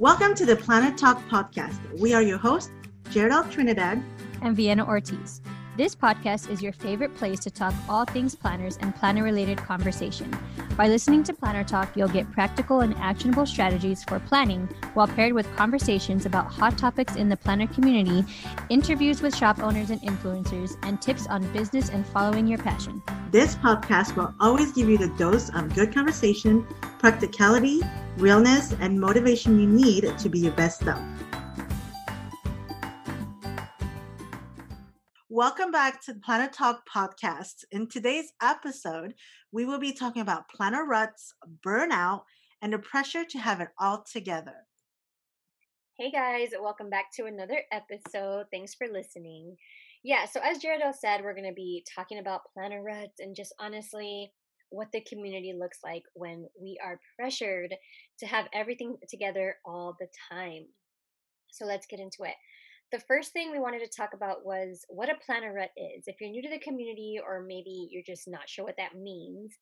Welcome to the Planner Talk podcast. We are your hosts, Gerald Trinidad and Vienna Ortiz. This podcast is your favorite place to talk all things planners and planner related conversation. By listening to Planner Talk, you'll get practical and actionable strategies for planning while paired with conversations about hot topics in the planner community, interviews with shop owners and influencers, and tips on business and following your passion. This podcast will always give you the dose of good conversation, practicality, realness, and motivation you need to be your best self. Welcome back to the Planner Talk podcast. In today's episode, we will be talking about planner ruts, burnout, and the pressure to have it all together. Hey guys, welcome back to another episode. Thanks for listening. Yeah, so as Gerardo said, we're going to be talking about planner ruts and just honestly what the community looks like when we are pressured to have everything together all the time. So let's get into it the first thing we wanted to talk about was what a planner rut is. If you're new to the community or maybe you're just not sure what that means,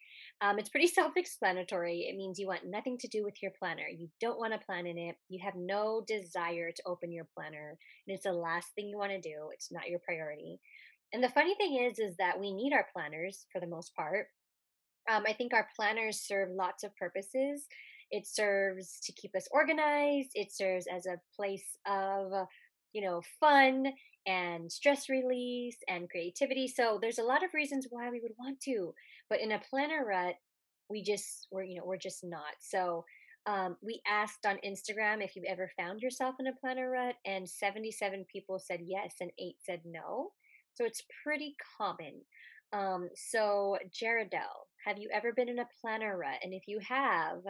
um, it's pretty self explanatory. It means you want nothing to do with your planner. You don't want to plan in it. You have no desire to open your planner. And it's the last thing you want to do. It's not your priority. And the funny thing is, is that we need our planners for the most part. Um, I think our planners serve lots of purposes. It serves to keep us organized. It serves as a place of you know, fun and stress release and creativity. So there's a lot of reasons why we would want to, but in a planner rut, we just we're you know we're just not. So um, we asked on Instagram if you've ever found yourself in a planner rut, and 77 people said yes, and eight said no. So it's pretty common. Um, so Jaredel, have you ever been in a planner rut? And if you have,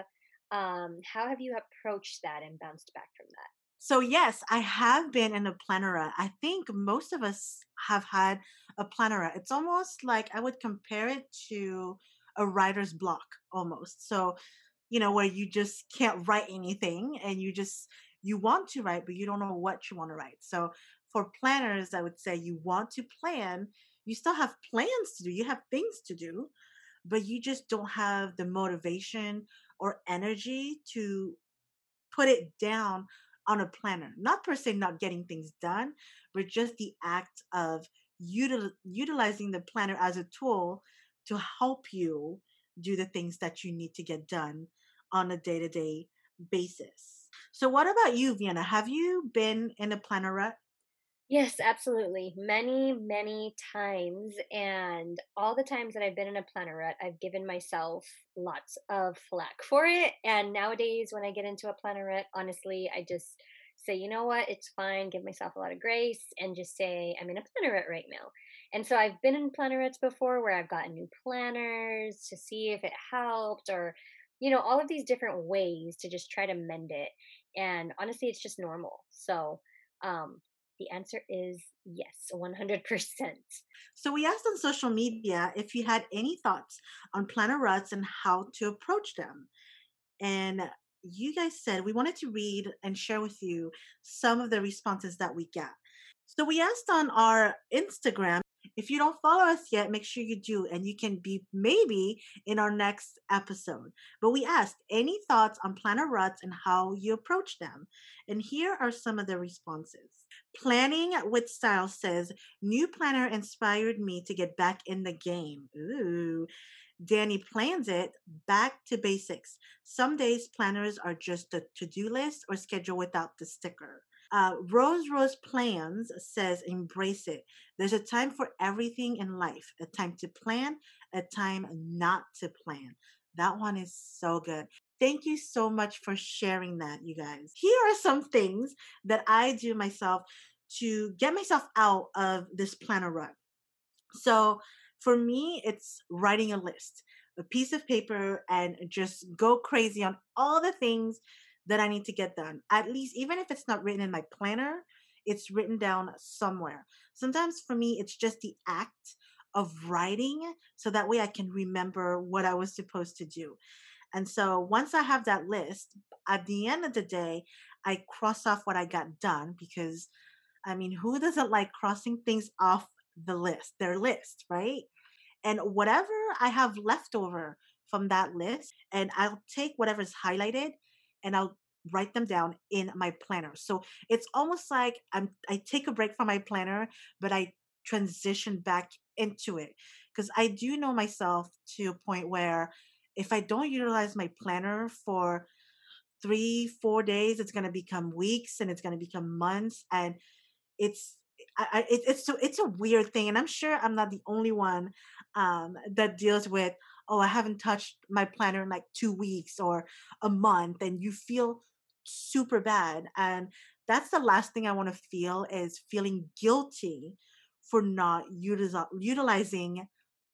um, how have you approached that and bounced back from that? So yes, I have been in a planner rut. I think most of us have had a planner rut. It's almost like I would compare it to a writer's block almost. So, you know, where you just can't write anything and you just you want to write but you don't know what you want to write. So, for planners, I would say you want to plan, you still have plans to do, you have things to do, but you just don't have the motivation or energy to put it down on a planner. Not per se not getting things done, but just the act of util- utilizing the planner as a tool to help you do the things that you need to get done on a day to day basis. So, what about you, Vienna? Have you been in a planner rut? Yes, absolutely. Many, many times. And all the times that I've been in a planner rut, I've given myself lots of flack for it. And nowadays, when I get into a planner rut, honestly, I just say, you know what, it's fine, give myself a lot of grace, and just say, I'm in a planner rut right now. And so I've been in planner ruts before where I've gotten new planners to see if it helped or, you know, all of these different ways to just try to mend it. And honestly, it's just normal. So, um, the answer is yes, 100%. So, we asked on social media if you had any thoughts on planner ruts and how to approach them. And you guys said we wanted to read and share with you some of the responses that we got. So, we asked on our Instagram if you don't follow us yet, make sure you do, and you can be maybe in our next episode. But we asked any thoughts on planner ruts and how you approach them. And here are some of the responses. Planning with Style says, New planner inspired me to get back in the game. Ooh. Danny plans it back to basics. Some days planners are just a to do list or schedule without the sticker. Uh, Rose Rose Plans says, embrace it. There's a time for everything in life a time to plan, a time not to plan. That one is so good. Thank you so much for sharing that, you guys. Here are some things that I do myself to get myself out of this planner rut. So, for me, it's writing a list. a piece of paper and just go crazy on all the things that I need to get done. At least, even if it's not written in my planner, it's written down somewhere. Sometimes for me, it's just the act of writing so that way I can remember what I was supposed to do. And so once I have that list, at the end of the day, I cross off what I got done because I mean, who doesn't like crossing things off the list, their list, right? And whatever I have left over from that list, and I'll take whatever's highlighted and I'll write them down in my planner. So it's almost like I'm I take a break from my planner, but I transition back into it because I do know myself to a point where if I don't utilize my planner for three, four days, it's going to become weeks and it's going to become months. And it's, I, it, it's, so, it's a weird thing. And I'm sure I'm not the only one um, that deals with, oh, I haven't touched my planner in like two weeks or a month. And you feel super bad. And that's the last thing I want to feel is feeling guilty for not utilizing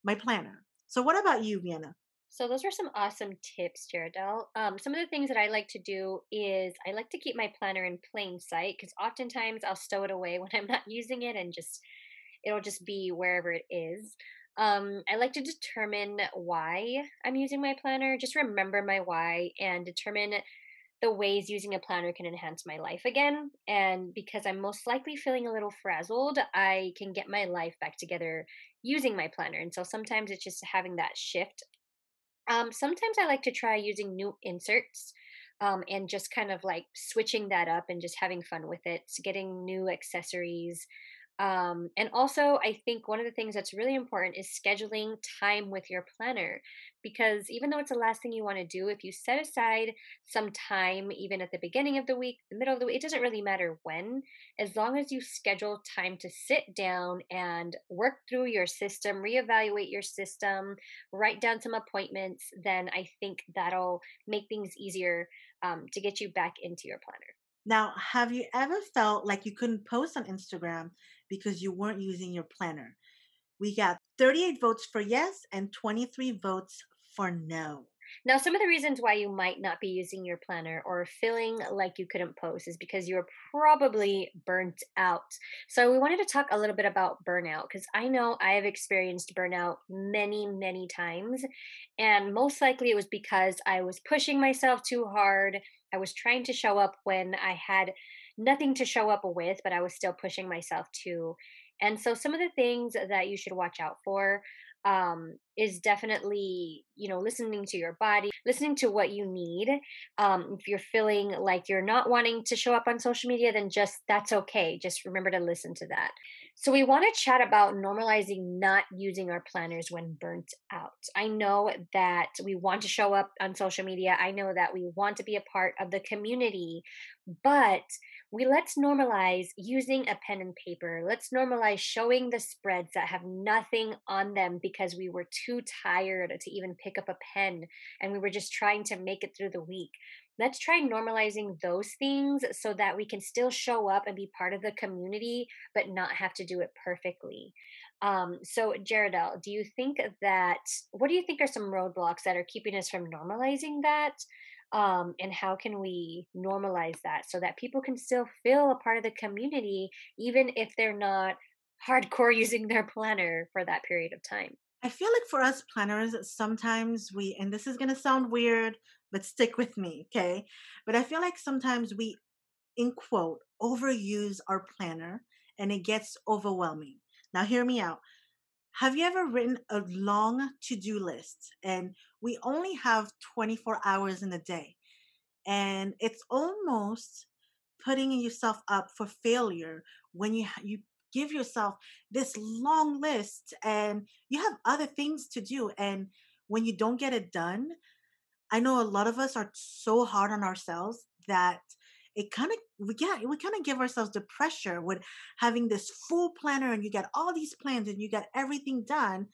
my planner. So, what about you, Vienna? So those are some awesome tips, Jaredel. Um, some of the things that I like to do is I like to keep my planner in plain sight because oftentimes I'll stow it away when I'm not using it and just it'll just be wherever it is. Um, I like to determine why I'm using my planner. Just remember my why and determine the ways using a planner can enhance my life again. And because I'm most likely feeling a little frazzled, I can get my life back together using my planner. And so sometimes it's just having that shift. Um, sometimes I like to try using new inserts. Um, and just kind of like switching that up and just having fun with it, getting new accessories, um, and also, I think one of the things that's really important is scheduling time with your planner because even though it's the last thing you want to do, if you set aside some time, even at the beginning of the week, the middle of the week, it doesn't really matter when, as long as you schedule time to sit down and work through your system, reevaluate your system, write down some appointments, then I think that'll make things easier um, to get you back into your planner. Now, have you ever felt like you couldn't post on Instagram because you weren't using your planner? We got 38 votes for yes and 23 votes for no. Now, some of the reasons why you might not be using your planner or feeling like you couldn't post is because you're probably burnt out. So, we wanted to talk a little bit about burnout because I know I have experienced burnout many, many times. And most likely it was because I was pushing myself too hard I was trying to show up when I had nothing to show up with, but I was still pushing myself to. And so, some of the things that you should watch out for um, is definitely, you know, listening to your body, listening to what you need. Um, if you're feeling like you're not wanting to show up on social media, then just that's okay. Just remember to listen to that. So, we want to chat about normalizing not using our planners when burnt out. I know that we want to show up on social media, I know that we want to be a part of the community, but we let's normalize using a pen and paper. Let's normalize showing the spreads that have nothing on them because we were too tired to even pick up a pen and we were just trying to make it through the week. Let's try normalizing those things so that we can still show up and be part of the community but not have to do it perfectly. Um, so jaredel do you think that what do you think are some roadblocks that are keeping us from normalizing that um, and how can we normalize that so that people can still feel a part of the community even if they're not hardcore using their planner for that period of time I feel like for us planners, sometimes we, and this is going to sound weird, but stick with me, okay? But I feel like sometimes we, in quote, overuse our planner and it gets overwhelming. Now, hear me out. Have you ever written a long to do list and we only have 24 hours in a day? And it's almost putting yourself up for failure when you you give yourself this long list and you have other things to do and when you don't get it done I know a lot of us are so hard on ourselves that it kind of we get we kind of give ourselves the pressure with having this full planner and you get all these plans and you get everything done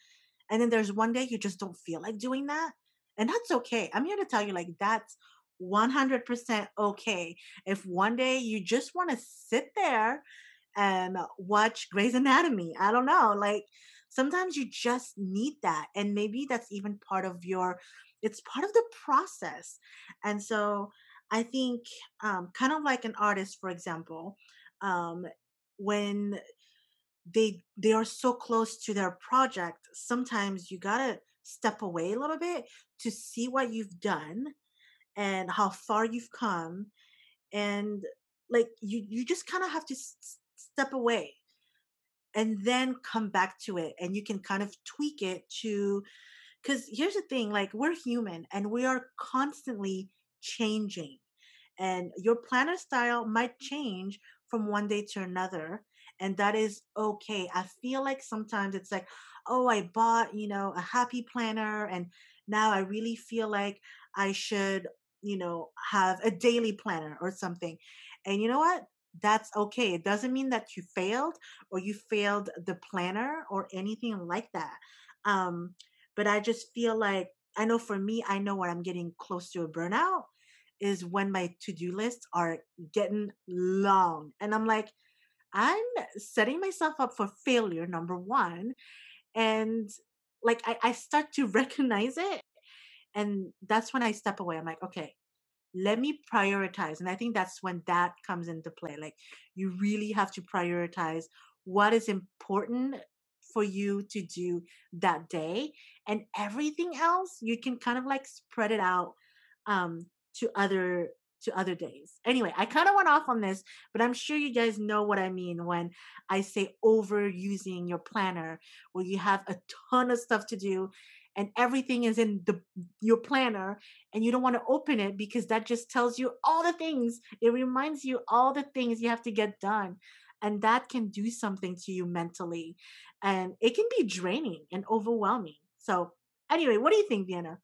and then there's one day you just don't feel like doing that and that's okay i'm here to tell you like that's 100% okay if one day you just want to sit there and watch Grey's Anatomy. I don't know. Like sometimes you just need that and maybe that's even part of your it's part of the process and so i think um, kind of like an artist for example um, when they they are so close to their project sometimes you gotta step away a little bit to see what you've done and how far you've come and like you you just kind of have to s- step away and then come back to it and you can kind of tweak it to because here's the thing like we're human and we are constantly changing and your planner style might change from one day to another and that is okay i feel like sometimes it's like oh i bought you know a happy planner and now i really feel like i should you know have a daily planner or something and you know what that's okay. It doesn't mean that you failed or you failed the planner or anything like that. Um, but I just feel like I know for me, I know when I'm getting close to a burnout is when my to-do lists are getting long. And I'm like, I'm setting myself up for failure, number one. And like I, I start to recognize it. And that's when I step away. I'm like, okay, let me prioritize and i think that's when that comes into play like you really have to prioritize what is important for you to do that day and everything else you can kind of like spread it out um to other to other days. Anyway i kind of went off on this but i'm sure you guys know what i mean when i say overusing your planner where you have a ton of stuff to do and everything is in the your planner and you don't want to open it because that just tells you all the things. It reminds you all the things you have to get done and that can do something to you mentally and it can be draining and overwhelming so anyway what do you think vienna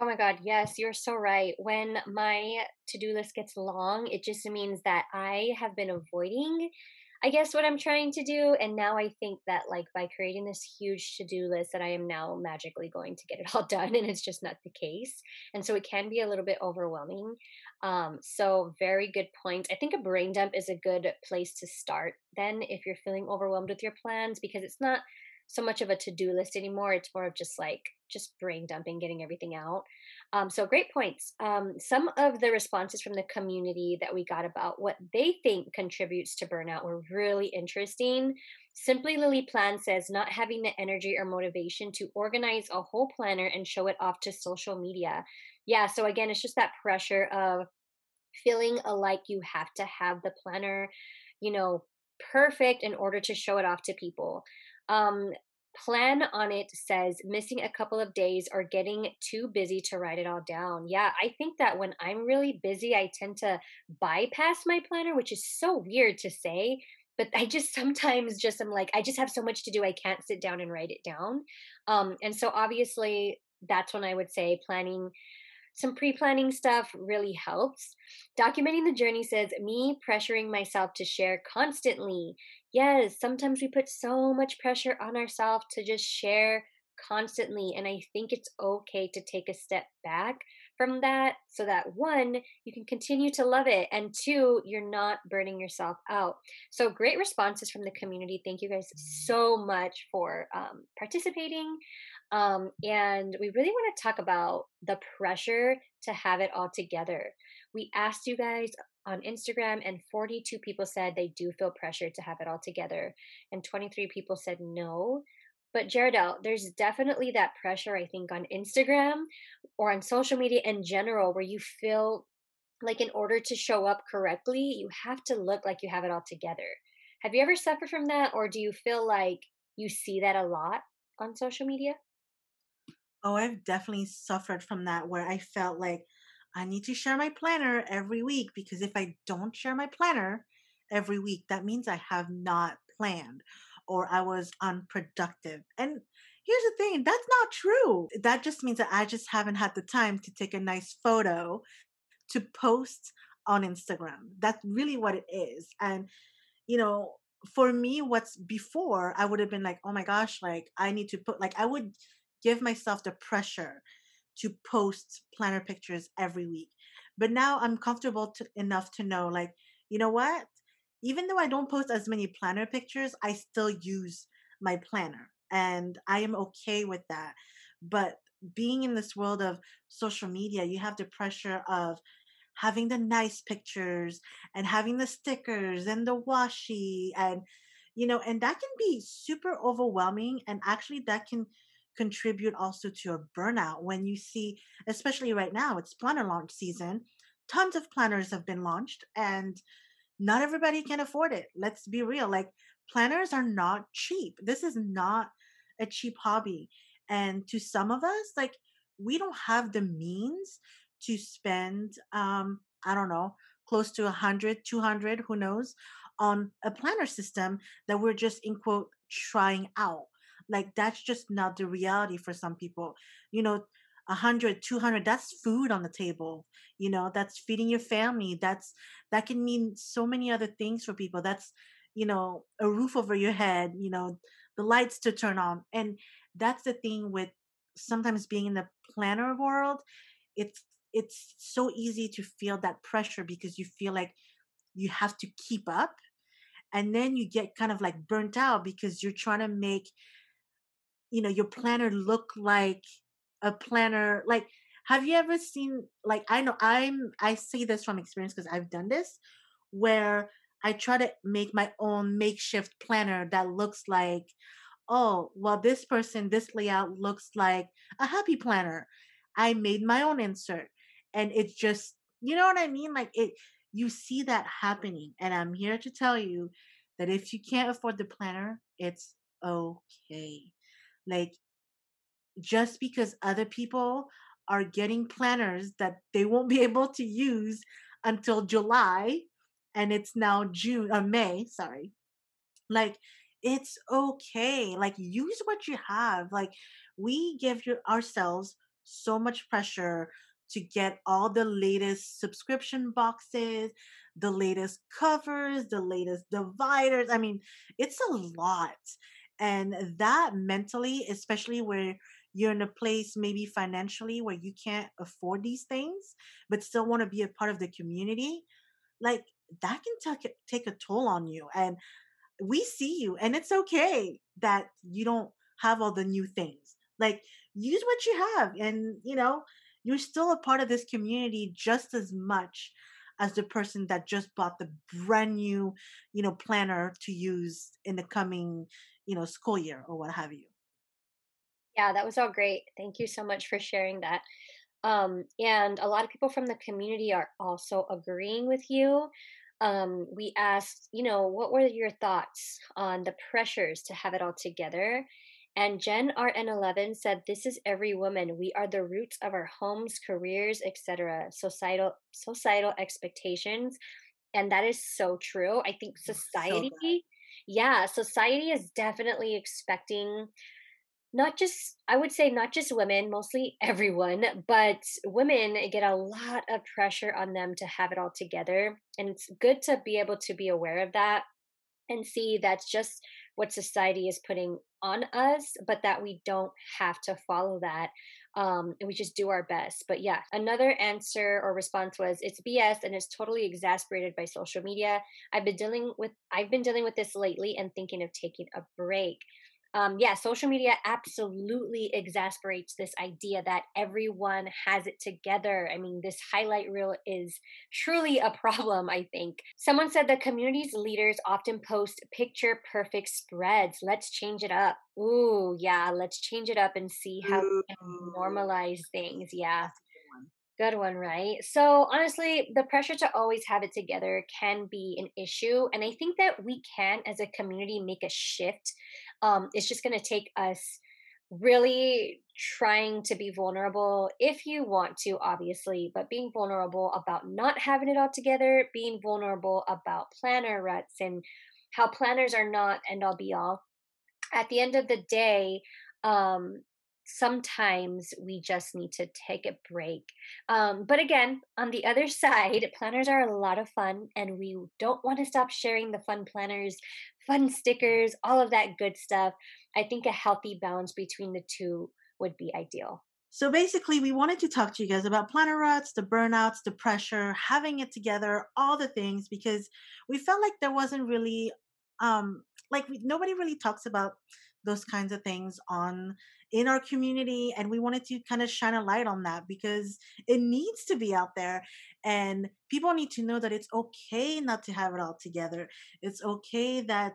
Oh my God, yes, you're so right. When my to do list gets long, it just means that I have been avoiding I guess what I'm trying to do. And now I think that like by creating this huge to do list that I am now magically going to get it all done. And it's just not the case. And so it can be a little bit overwhelming. Um, so very good point. I think a brain dump is a good place to start then if you're feeling overwhelmed with your plans because it's not so much of a to-do list anymore. It's more of just like just brain dumping, getting everything out. Um, so great points. Um, some of the responses from the community that we got about what they think contributes to burnout were really interesting. Simply Lily Plan says not having the energy or motivation to organize a whole planner and show it off to social media. Yeah, so again, it's just that pressure of feeling like you have to have the planner, you know, perfect in order to show it off to people. Um, plan on it says missing a couple of days or getting too busy to write it all down. Yeah, I think that when I'm really busy, I tend to bypass my planner, which is so weird to say. But I just sometimes just am like, I just have so much to do, I can't sit down and write it down. Um, and so obviously, that's when I would say planning some pre planning stuff really helps. Documenting the journey says, me pressuring myself to share constantly. Yes, sometimes we put so much pressure on ourselves to just share constantly. And I think it's okay to take a step back from that so that one, you can continue to love it, and two, you're not burning yourself out. So, great responses from the community. Thank you guys so much for um, participating. Um, and we really want to talk about the pressure to have it all together. We asked you guys on Instagram, and 42 people said they do feel pressure to have it all together, and 23 people said no. But Jaredel, there's definitely that pressure, I think, on Instagram or on social media in general, where you feel like in order to show up correctly, you have to look like you have it all together. Have you ever suffered from that, or do you feel like you see that a lot on social media? Oh, I've definitely suffered from that where I felt like I need to share my planner every week because if I don't share my planner every week, that means I have not planned or I was unproductive. And here's the thing that's not true. That just means that I just haven't had the time to take a nice photo to post on Instagram. That's really what it is. And, you know, for me, what's before, I would have been like, oh my gosh, like I need to put, like, I would give myself the pressure to post planner pictures every week. But now I'm comfortable to, enough to know, like, you know what? Even though I don't post as many planner pictures, I still use my planner. and I am okay with that. But being in this world of social media, you have the pressure of having the nice pictures and having the stickers and the washi and you know and that can be super overwhelming and actually that can contribute also to a burnout when you see especially right now it's planner launch season tons of planners have been launched and not everybody can afford it let's be real like planners are not cheap this is not a cheap hobby and to some of us like we don't have the means to spend um i don't know close to 100 200 who knows on a planner system that we're just in quote trying out like that's just not the reality for some people you know 100 200 that's food on the table you know that's feeding your family that's that can mean so many other things for people that's you know a roof over your head you know the lights to turn on and that's the thing with sometimes being in the planner world it's it's so easy to feel that pressure because you feel like you have to keep up and then you get kind of like burnt out because you're trying to make you know your planner look like a planner like have you ever seen like i know i'm i say this from experience because i've done this where i try to make my own makeshift planner that looks like oh well this person this layout looks like a happy planner. I made my own insert and it's just you know what i mean? Like it you see that happening and i'm here to tell you that if you can't afford the planner it's okay like just because other people are getting planners that they won't be able to use until July and it's now June or uh, May, sorry. Like it's okay. Like use what you have. Like we give your, ourselves so much pressure to get all the latest subscription boxes, the latest covers, the latest dividers. I mean, it's a lot. And that mentally, especially where you're in a place maybe financially where you can't afford these things, but still want to be a part of the community, like that can take take a toll on you. And we see you, and it's okay that you don't have all the new things. Like use what you have, and you know you're still a part of this community just as much as the person that just bought the brand new, you know, planner to use in the coming, you know, school year or what have you. Yeah, that was all great. Thank you so much for sharing that. Um, and a lot of people from the community are also agreeing with you. Um, we asked, you know, what were your thoughts on the pressures to have it all together? And Jen RN11 said, "This is every woman. We are the roots of our homes, careers, etc. Societal societal expectations." And that is so true. I think society, so yeah, society is definitely expecting not just i would say not just women mostly everyone but women get a lot of pressure on them to have it all together and it's good to be able to be aware of that and see that's just what society is putting on us but that we don't have to follow that um and we just do our best. But yeah another answer or response was it's bs and it's totally exasperated by social media. I've been dealing with i've been dealing with this lately and thinking of taking a break um, yeah, social media absolutely exasperates this idea that everyone has it together. I mean, this highlight reel is truly a problem, I think. Someone said the community's leaders often post picture perfect spreads. Let's change it up. Ooh, yeah, let's change it up and see how we can normalize things. Yeah. Good one, right? So, honestly, the pressure to always have it together can be an issue. And I think that we can, as a community, make a shift. Um, it's just going to take us really trying to be vulnerable if you want to, obviously, but being vulnerable about not having it all together, being vulnerable about planner ruts and how planners are not end all be all. At the end of the day, um, sometimes we just need to take a break. Um, but again, on the other side, planners are a lot of fun, and we don't want to stop sharing the fun planners, fun stickers, all of that good stuff. I think a healthy balance between the two would be ideal. So basically, we wanted to talk to you guys about planner ruts, the burnouts, the pressure, having it together, all the things, because we felt like there wasn't really, um, like we, nobody really talks about those kinds of things on in our community and we wanted to kind of shine a light on that because it needs to be out there and people need to know that it's okay not to have it all together. It's okay that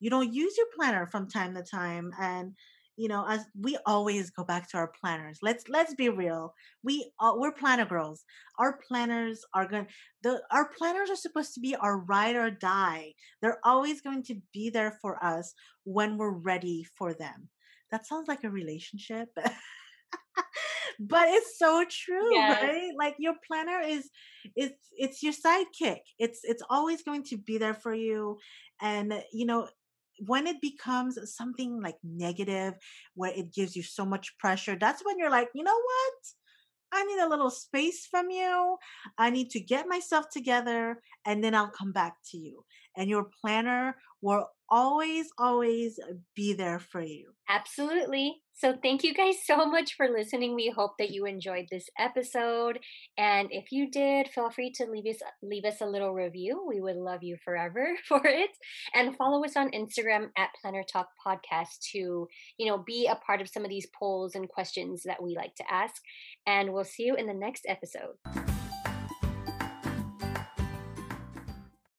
you don't use your planner from time to time and you know as we always go back to our planners. Let's let's be real. We uh, we're planner girls. Our planners are going the our planners are supposed to be our ride or die. They're always going to be there for us when we're ready for them that sounds like a relationship but it's so true yes. right like your planner is it's it's your sidekick it's it's always going to be there for you and uh, you know when it becomes something like negative where it gives you so much pressure that's when you're like you know what I need a little space from you. I need to get myself together and then I'll come back to you. And your planner will always, always be there for you. Absolutely. So, thank you guys so much for listening. We hope that you enjoyed this episode. And if you did, feel free to leave us leave us a little review. We would love you forever for it. And follow us on Instagram at Planner Talk Podcast to, you know, be a part of some of these polls and questions that we like to ask. And we'll see you in the next episode.